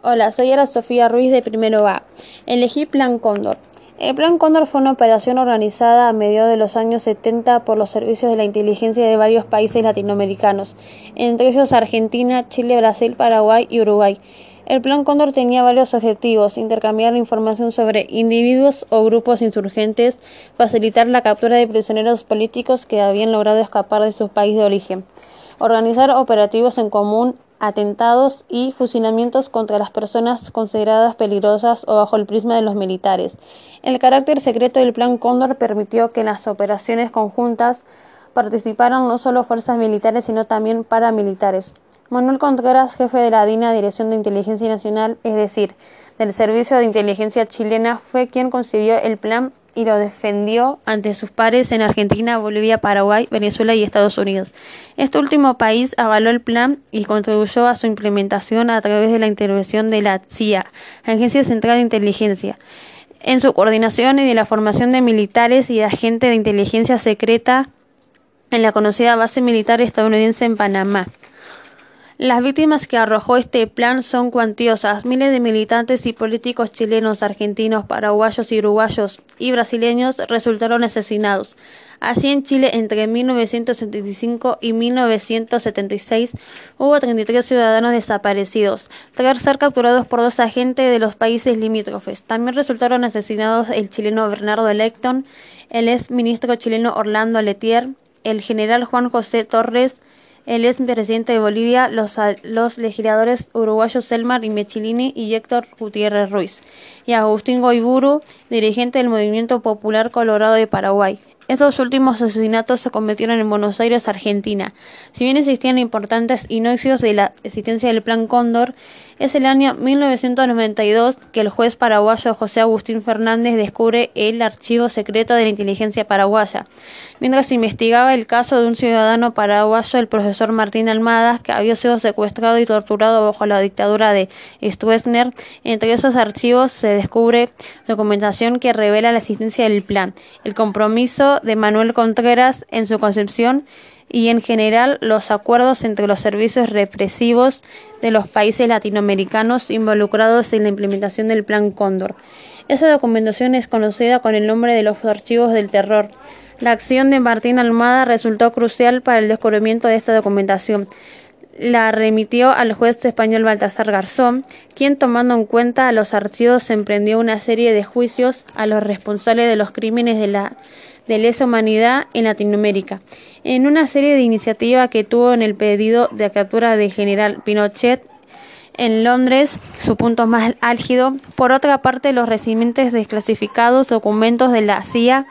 Hola, soy Ara Sofía Ruiz de Primero A. Elegí Plan Cóndor. El Plan Cóndor fue una operación organizada a mediados de los años 70 por los servicios de la inteligencia de varios países latinoamericanos, entre ellos Argentina, Chile, Brasil, Paraguay y Uruguay. El Plan Cóndor tenía varios objetivos, intercambiar información sobre individuos o grupos insurgentes, facilitar la captura de prisioneros políticos que habían logrado escapar de su país de origen, organizar operativos en común atentados y fusilamientos contra las personas consideradas peligrosas o bajo el prisma de los militares. El carácter secreto del Plan Cóndor permitió que en las operaciones conjuntas participaran no solo fuerzas militares sino también paramilitares. Manuel Contreras, jefe de la DINA, Dirección de Inteligencia Nacional, es decir, del Servicio de Inteligencia chilena, fue quien concibió el plan y lo defendió ante sus pares en Argentina, Bolivia, Paraguay, Venezuela y Estados Unidos. Este último país avaló el plan y contribuyó a su implementación a través de la intervención de la CIA, Agencia Central de Inteligencia, en su coordinación y de la formación de militares y de agentes de inteligencia secreta en la conocida base militar estadounidense en Panamá. Las víctimas que arrojó este plan son cuantiosas. Miles de militantes y políticos chilenos, argentinos, paraguayos uruguayos y brasileños resultaron asesinados. Así en Chile entre 1975 y 1976 hubo 33 ciudadanos desaparecidos, tras ser capturados por dos agentes de los países limítrofes. También resultaron asesinados el chileno Bernardo Electon, el ex ministro chileno Orlando Letier, el general Juan José Torres, el ex presidente de Bolivia, los, legisladores uruguayos Selmar y Mechilini y Héctor Gutiérrez Ruiz, y Agustín Goiburu, dirigente del Movimiento Popular Colorado de Paraguay. Estos últimos asesinatos se cometieron en Buenos Aires, Argentina. Si bien existían importantes indicios de la existencia del Plan Cóndor, es el año 1992 que el juez paraguayo José Agustín Fernández descubre el archivo secreto de la inteligencia paraguaya. Mientras investigaba el caso de un ciudadano paraguayo, el profesor Martín Almada, que había sido secuestrado y torturado bajo la dictadura de Stroessner, entre esos archivos se descubre documentación que revela la existencia del plan, el compromiso de Manuel Contreras en su concepción y en general los acuerdos entre los servicios represivos de los países latinoamericanos involucrados en la implementación del Plan Cóndor. Esa documentación es conocida con el nombre de los archivos del terror. La acción de Martín Almada resultó crucial para el descubrimiento de esta documentación. La remitió al juez español Baltasar Garzón, quien tomando en cuenta los archivos emprendió una serie de juicios a los responsables de los crímenes de la de lesa humanidad en Latinoamérica, en una serie de iniciativas que tuvo en el pedido de captura del general Pinochet en Londres, su punto más álgido. Por otra parte, los recibimientos desclasificados documentos de la CIA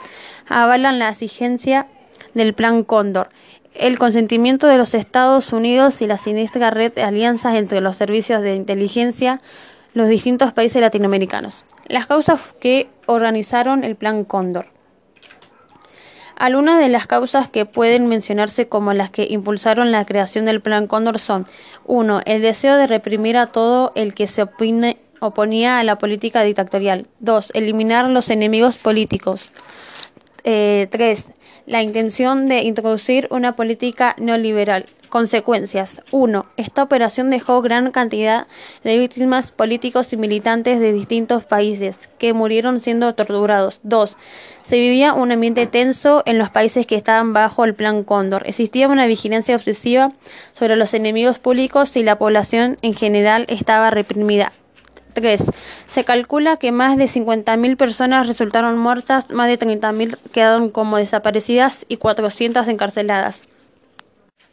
avalan la exigencia del Plan Cóndor, el consentimiento de los Estados Unidos y la siniestra red de alianzas entre los servicios de inteligencia los distintos países latinoamericanos. Las causas que organizaron el Plan Cóndor. Algunas de las causas que pueden mencionarse como las que impulsaron la creación del Plan Cóndor son 1. El deseo de reprimir a todo el que se oponía a la política dictatorial. 2. Eliminar los enemigos políticos. 3. Eh, la intención de introducir una política neoliberal. Consecuencias. 1. Esta operación dejó gran cantidad de víctimas políticos y militantes de distintos países que murieron siendo torturados. 2. Se vivía un ambiente tenso en los países que estaban bajo el Plan Cóndor. Existía una vigilancia obsesiva sobre los enemigos públicos y la población en general estaba reprimida. 3. Se calcula que más de 50.000 personas resultaron muertas, más de 30.000 quedaron como desaparecidas y 400 encarceladas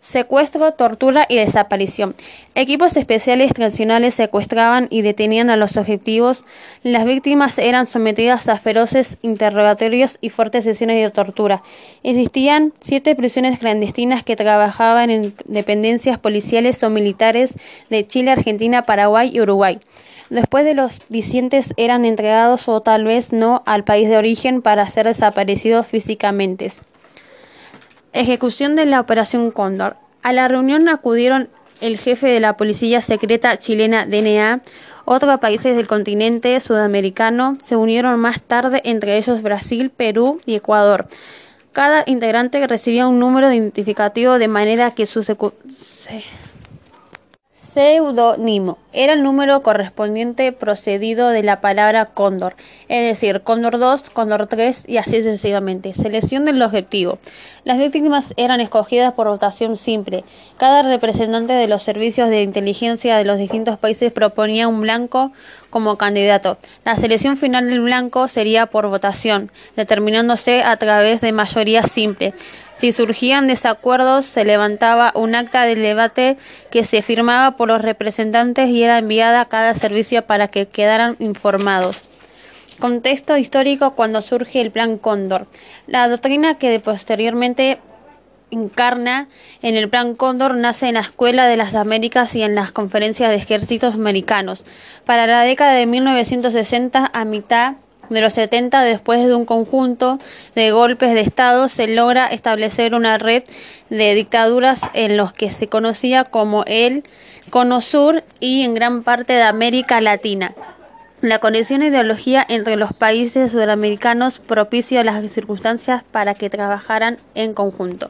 secuestro, tortura y desaparición. Equipos especiales tradicionales secuestraban y detenían a los objetivos. Las víctimas eran sometidas a feroces interrogatorios y fuertes sesiones de tortura. Existían siete prisiones clandestinas que trabajaban en dependencias policiales o militares de Chile, Argentina, Paraguay y Uruguay. Después de los disidentes eran entregados o tal vez no al país de origen para ser desaparecidos físicamente. Ejecución de la Operación Cóndor. A la reunión acudieron el jefe de la Policía Secreta chilena DNA, otros países del continente sudamericano se unieron más tarde, entre ellos Brasil, Perú y Ecuador. Cada integrante recibía un número identificativo de manera que su Seudónimo. Era el número correspondiente procedido de la palabra cóndor, es decir, cóndor 2, cóndor 3 y así sucesivamente. Selección del objetivo. Las víctimas eran escogidas por votación simple. Cada representante de los servicios de inteligencia de los distintos países proponía un blanco como candidato. La selección final del blanco sería por votación, determinándose a través de mayoría simple. Si surgían desacuerdos, se levantaba un acta de debate que se firmaba por los representantes y era enviada a cada servicio para que quedaran informados. Contexto histórico cuando surge el Plan Cóndor. La doctrina que posteriormente encarna en el Plan Cóndor nace en la Escuela de las Américas y en las conferencias de ejércitos americanos. Para la década de 1960, a mitad de los 70, después de un conjunto de golpes de Estado, se logra establecer una red de dictaduras en los que se conocía como el Cono Sur y en gran parte de América Latina. La conexión e ideología entre los países sudamericanos propició las circunstancias para que trabajaran en conjunto.